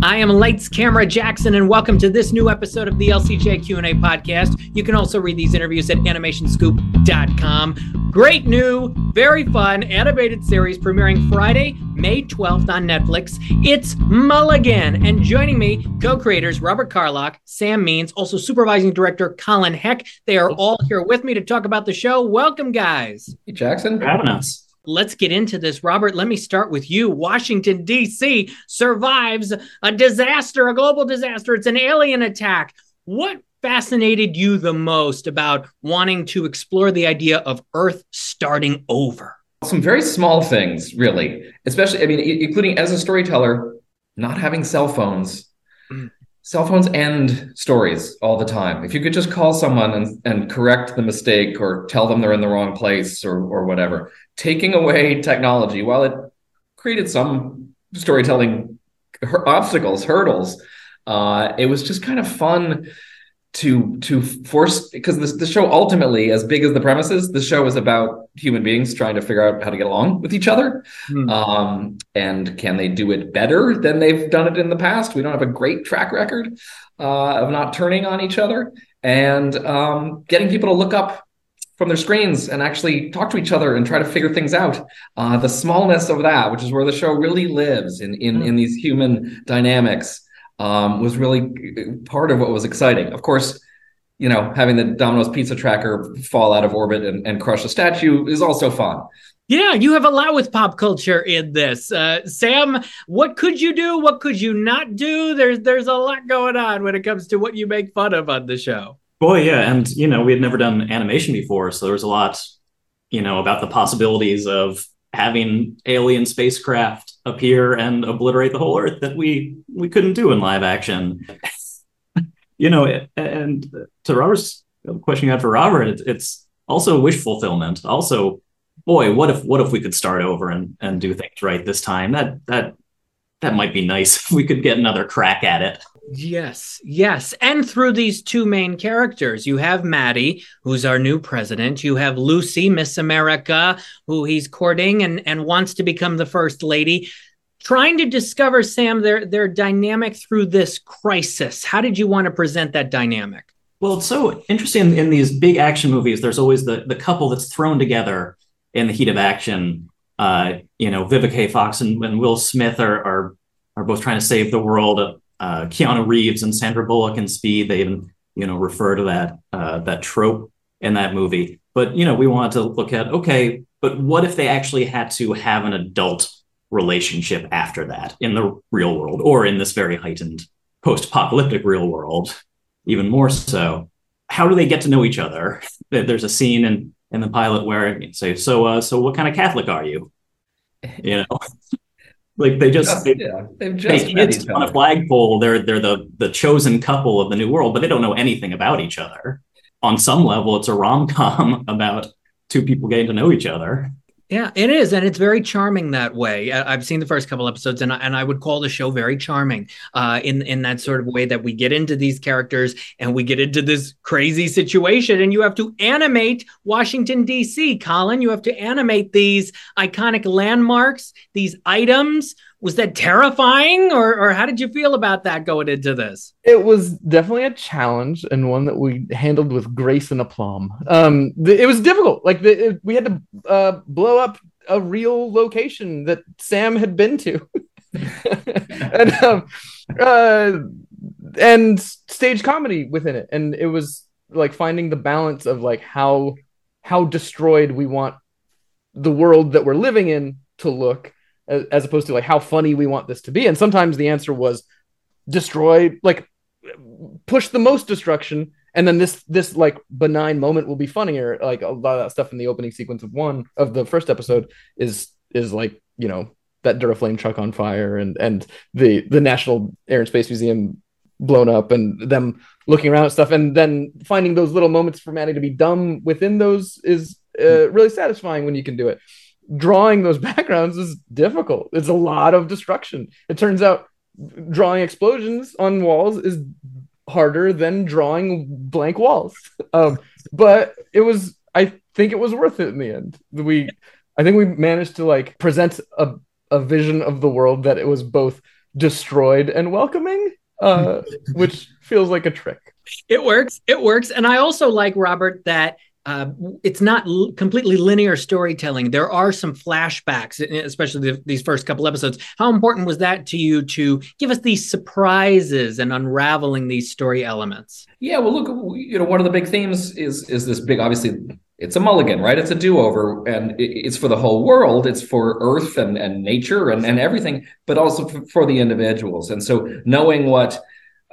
I am Lights Camera Jackson, and welcome to this new episode of the LCJ Q&A podcast. You can also read these interviews at animationscoop.com. Great new, very fun animated series premiering Friday, May 12th on Netflix. It's Mulligan, and joining me, co-creators Robert Carlock, Sam Means, also supervising director Colin Heck. They are all here with me to talk about the show. Welcome, guys. Hey, Jackson. For having us let's get into this. Robert, let me start with you. Washington, D.C. survives a disaster, a global disaster. It's an alien attack. What fascinated you the most about wanting to explore the idea of Earth starting over? Some very small things, really, especially, I mean, including as a storyteller, not having cell phones. Mm. Cell phones end stories all the time. If you could just call someone and, and correct the mistake or tell them they're in the wrong place or, or whatever, taking away technology, while it created some storytelling obstacles, hurdles, uh, it was just kind of fun to to force because this the show ultimately, as big as the premises, the show is about human beings trying to figure out how to get along with each other. Mm. Um, and can they do it better than they've done it in the past? We don't have a great track record uh, of not turning on each other and um, getting people to look up from their screens and actually talk to each other and try to figure things out. Uh, the smallness of that, which is where the show really lives in in, in these human dynamics, um, was really part of what was exciting. Of course, you know, having the Domino's pizza tracker fall out of orbit and, and crush a statue is also fun. Yeah, you have a lot with pop culture in this. Uh, Sam, what could you do? What could you not do? There's there's a lot going on when it comes to what you make fun of on the show. Boy, yeah, and you know we had never done animation before, so there was a lot, you know, about the possibilities of having alien spacecraft appear and obliterate the whole Earth that we we couldn't do in live action. you know, and to Robert's question you had for Robert, it's, also wish fulfillment. Also, boy, what if what if we could start over and and do things right this time? That that that might be nice if we could get another crack at it. Yes, yes. And through these two main characters, you have Matty, who's our new president. You have Lucy, Miss America, who he's courting and, and wants to become the first lady. Trying to discover, Sam, their, their dynamic through this crisis. How did you want to present that dynamic? Well, it's so interesting in these big action movies. There's always the, the couple that's thrown together in the heat of action. Uh, you know, Vivica Fox and, and Will Smith are, are are both trying to save the world uh, Keanu Reeves and Sandra Bullock in Speed. They even you know refer to that uh, that trope in that movie. But you know we wanted to look at okay, but what if they actually had to have an adult relationship after that in the real world or in this very heightened post-apocalyptic real world, even more so? How do they get to know each other? There's a scene in in the pilot where say, so uh, so what kind of Catholic are you? You know. Like they just, they, yeah, they've just they kids on a flagpole. They're they're the the chosen couple of the new world, but they don't know anything about each other. On some level, it's a rom com about two people getting to know each other. Yeah, it is, and it's very charming that way. I've seen the first couple episodes, and I, and I would call the show very charming uh, in in that sort of way that we get into these characters and we get into this crazy situation, and you have to animate Washington D.C. Colin, you have to animate these iconic landmarks, these items. Was that terrifying, or or how did you feel about that going into this? It was definitely a challenge and one that we handled with grace and aplomb. Um, the, it was difficult. Like the, it, we had to uh, blow up a real location that Sam had been to, and um, uh, and stage comedy within it, and it was like finding the balance of like how how destroyed we want the world that we're living in to look as, opposed to like how funny we want this to be. And sometimes the answer was destroy, like push the most destruction and then this this like benign moment will be funnier. Like a lot of that stuff in the opening sequence of one of the first episode is is like you know that duraflame truck on fire and and the the national air and space museum blown up and them looking around at stuff. And then finding those little moments for Matty to be dumb within those is uh, really satisfying when you can do it drawing those backgrounds is difficult. It's a lot of destruction. It turns out drawing explosions on walls is harder than drawing blank walls. Um, but it was, I think it was worth it in the end. We, I think we managed to like present a, a vision of the world that it was both destroyed and welcoming, uh, which feels like a trick. It works. It works. And I also like Robert that uh, it's not l- completely linear storytelling. There are some flashbacks, especially the, these first couple episodes. How important was that to you to give us these surprises and unraveling these story elements? Yeah, well, look, you know, one of the big themes is is this big. Obviously, it's a mulligan, right? It's a do over, and it's for the whole world. It's for Earth and and nature and and everything, but also for the individuals. And so, knowing what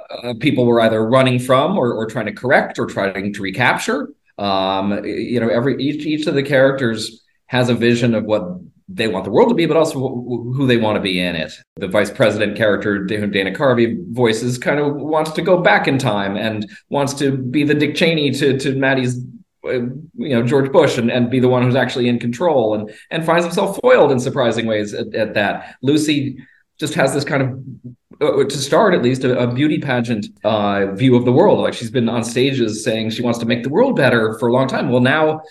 uh, people were either running from or, or trying to correct or trying to recapture um, you know, every each each of the characters has a vision of what they want the world to be, but also who they want to be in it. The vice president character, who Dana Carvey voices, kind of wants to go back in time and wants to be the Dick Cheney to to Matty's uh, you know George Bush and, and be the one who's actually in control and and finds himself foiled in surprising ways at, at that. Lucy just has this kind of uh, to start at least a, a beauty pageant uh, view of the world. Like she's been on stages saying she wants to make the world better for a long time. Well, now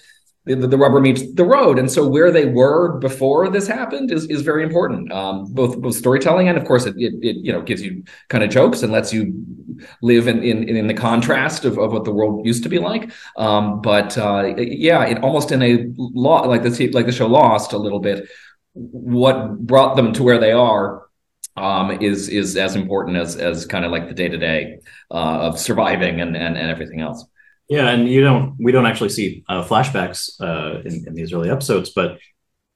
the, the rubber meets the road, and so where they were before this happened is is very important. Um, both both storytelling and of course it, it, it you know gives you kind of jokes and lets you live in in, in the contrast of, of what the world used to be like. Um, but uh, yeah, it almost in a lot like the like the show Lost a little bit. What brought them to where they are um, is is as important as as kind of like the day to day of surviving and, and and everything else. Yeah, and you don't we don't actually see uh, flashbacks uh, in, in these early episodes, but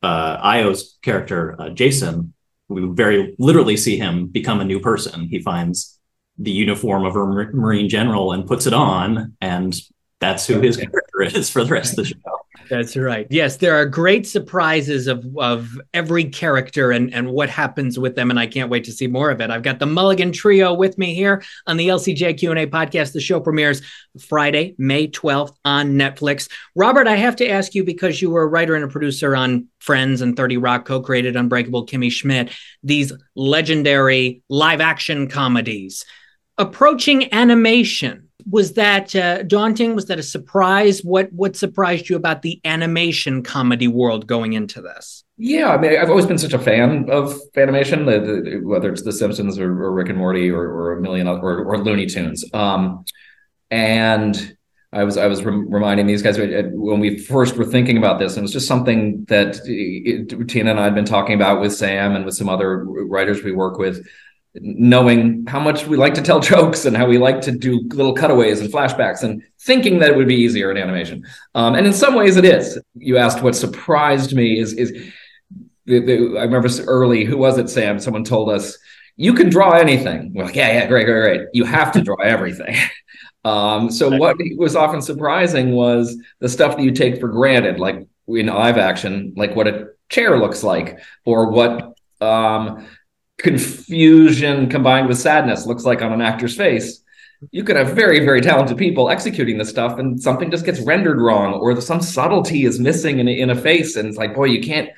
uh, Io's character uh, Jason, we very literally see him become a new person. He finds the uniform of a Marine general and puts it on, and that's who his character is for the rest of the show. That's right. Yes, there are great surprises of of every character and and what happens with them, and I can't wait to see more of it. I've got the Mulligan Trio with me here on the LCJ Q and A podcast. The show premieres Friday, May twelfth on Netflix. Robert, I have to ask you because you were a writer and a producer on Friends and Thirty Rock, co-created Unbreakable Kimmy Schmidt. These legendary live action comedies approaching animation was that uh, daunting? Was that a surprise? What what surprised you about the animation comedy world going into this? Yeah, I mean, I've always been such a fan of animation, the, the, whether it's The Simpsons or, or Rick and Morty or, or a million or, or Looney Tunes. Um, and I was I was reminding these guys when we first were thinking about this, and it was just something that it, Tina and I had been talking about with Sam and with some other writers we work with knowing how much we like to tell jokes and how we like to do little cutaways and flashbacks and thinking that it would be easier in animation. Um, and in some ways it is. You asked what surprised me is, is the, the, I remember early, who was it, Sam? Someone told us, you can draw anything. We're like, yeah, yeah, great, great, great. You have to draw everything. um, so what was often surprising was the stuff that you take for granted, like in live action, like what a chair looks like or what um, confusion combined with sadness looks like on an actor's face you could have very very talented people executing this stuff and something just gets rendered wrong or some subtlety is missing in a, in a face and it's like boy you can't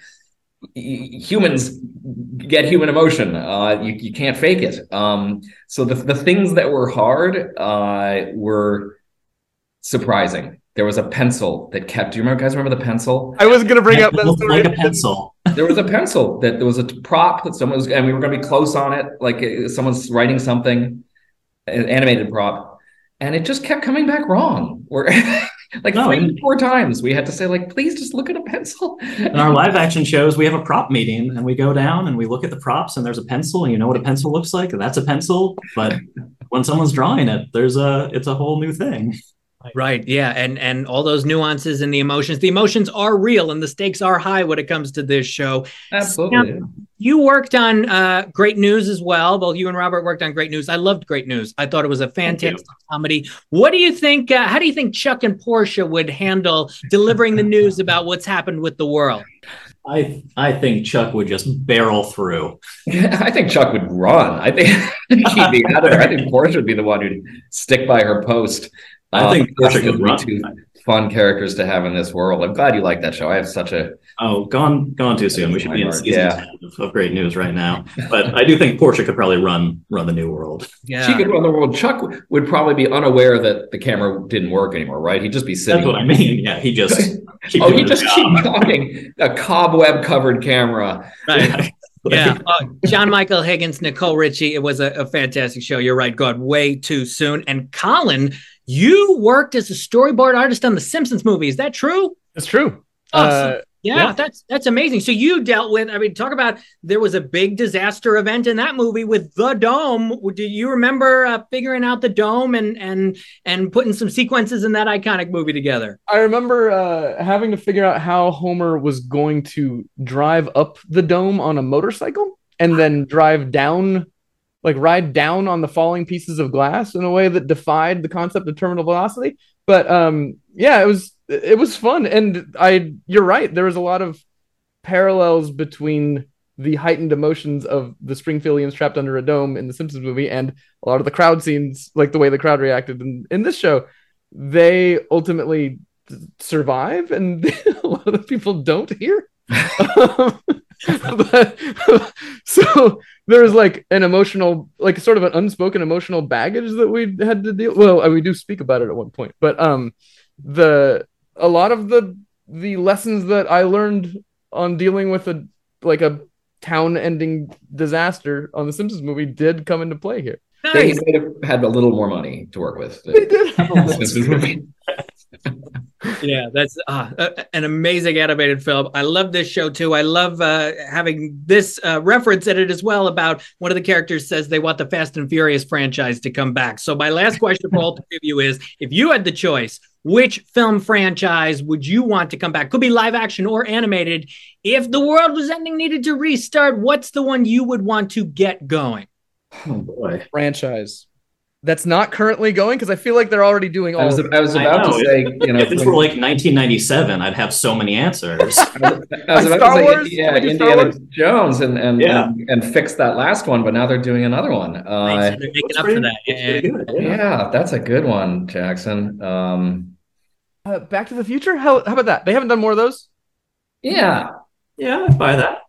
humans get human emotion uh, you, you can't fake it um, so the, the things that were hard uh, were surprising there was a pencil that kept. Do you remember, guys? Remember the pencil? I was gonna bring up that story. Like a pencil. There was a pencil that there was a prop that someone was, and we were gonna be close on it, like someone's writing something, an animated prop, and it just kept coming back wrong. We're like no, three, four times we had to say, like, please just look at a pencil. In our live action shows, we have a prop meeting, and we go down and we look at the props, and there's a pencil, and you know what a pencil looks like. That's a pencil, but when someone's drawing it, there's a it's a whole new thing. Right. Yeah. And and all those nuances and the emotions. The emotions are real and the stakes are high when it comes to this show. Absolutely. Now, you worked on uh, Great News as well. Both you and Robert worked on Great News. I loved Great News. I thought it was a fantastic comedy. What do you think? Uh, how do you think Chuck and Portia would handle delivering the news about what's happened with the world? I I think Chuck would just barrel through. I think Chuck would run. I think he'd be out there. I think Portia would be the one who'd stick by her post. I um, think Portia could run. Two fun characters to have in this world. I'm glad you like that show. I have such a oh gone gone too soon. We should be in season yeah. ten of, of, Great News right now. But I do think Portia could probably run run the new world. Yeah, she could run the world. Chuck would probably be unaware that the camera didn't work anymore. Right? He'd just be sitting. That's what I mean. Yeah, he just oh, he just keep talking a cobweb covered camera. Right. yeah. Uh, John Michael Higgins, Nicole Richie. It was a, a, fantastic show. You're right, God, way too soon. And Colin, you worked as a storyboard artist on the Simpsons movie. Is that true? That's true. Awesome. Uh, yeah, yeah, that's that's amazing. So you dealt with. I mean, talk about there was a big disaster event in that movie with the dome. Do you remember uh, figuring out the dome and and and putting some sequences in that iconic movie together? I remember uh, having to figure out how Homer was going to drive up the dome on a motorcycle and then drive down, like ride down on the falling pieces of glass in a way that defied the concept of terminal velocity. But um, yeah, it was it was fun, and I you're right. There was a lot of parallels between the heightened emotions of the Springfieldians trapped under a dome in the Simpsons movie and a lot of the crowd scenes, like the way the crowd reacted in, in this show. They ultimately survive, and a lot of people don't here. um, but, so there's like an emotional, like sort of an unspoken emotional baggage that we had to deal. Well, we do speak about it at one point, but um, the a lot of the the lessons that I learned on dealing with a like a town ending disaster on the Simpsons movie did come into play here. Nice. They have had a little more money to work with. They did. Simpsons movie. yeah, that's uh, an amazing animated film. I love this show too. I love uh, having this uh, reference in it as well about one of the characters says they want the Fast and Furious franchise to come back. So my last question for all three of you is: If you had the choice, which film franchise would you want to come back? Could be live action or animated. If the world was ending, needed to restart, what's the one you would want to get going? Oh boy, franchise that's not currently going because I feel like they're already doing all. I was, I was about to say, you know, if this were like 1997, I'd have so many answers. I was, I was about Star to say, Wars? yeah, Indiana Jones, and and, yeah. and and fix that last one, but now they're doing another one. Uh, they're making up pretty, for that. Yeah. yeah, that's a good one, Jackson. Um, uh, Back to the Future. How how about that? They haven't done more of those. Yeah, yeah, I buy that.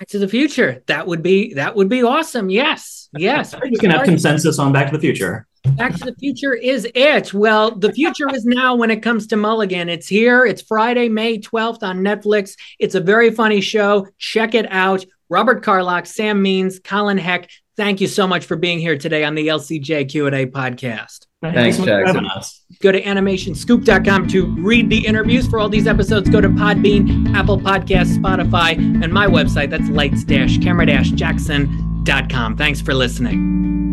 Back to the Future. That would be that would be awesome. Yes, yes. we can have consensus on Back to the Future. Back to the Future is it. Well, the future is now when it comes to Mulligan. It's here. It's Friday, May 12th on Netflix. It's a very funny show. Check it out. Robert Carlock, Sam Means, Colin Heck. Thank you so much for being here today on the LCJ Q&A podcast. Thanks, Jackson. Go to animationscoop.com to read the interviews for all these episodes. Go to Podbean, Apple Podcasts, Spotify, and my website. That's lights-camera-jackson.com. Thanks for listening.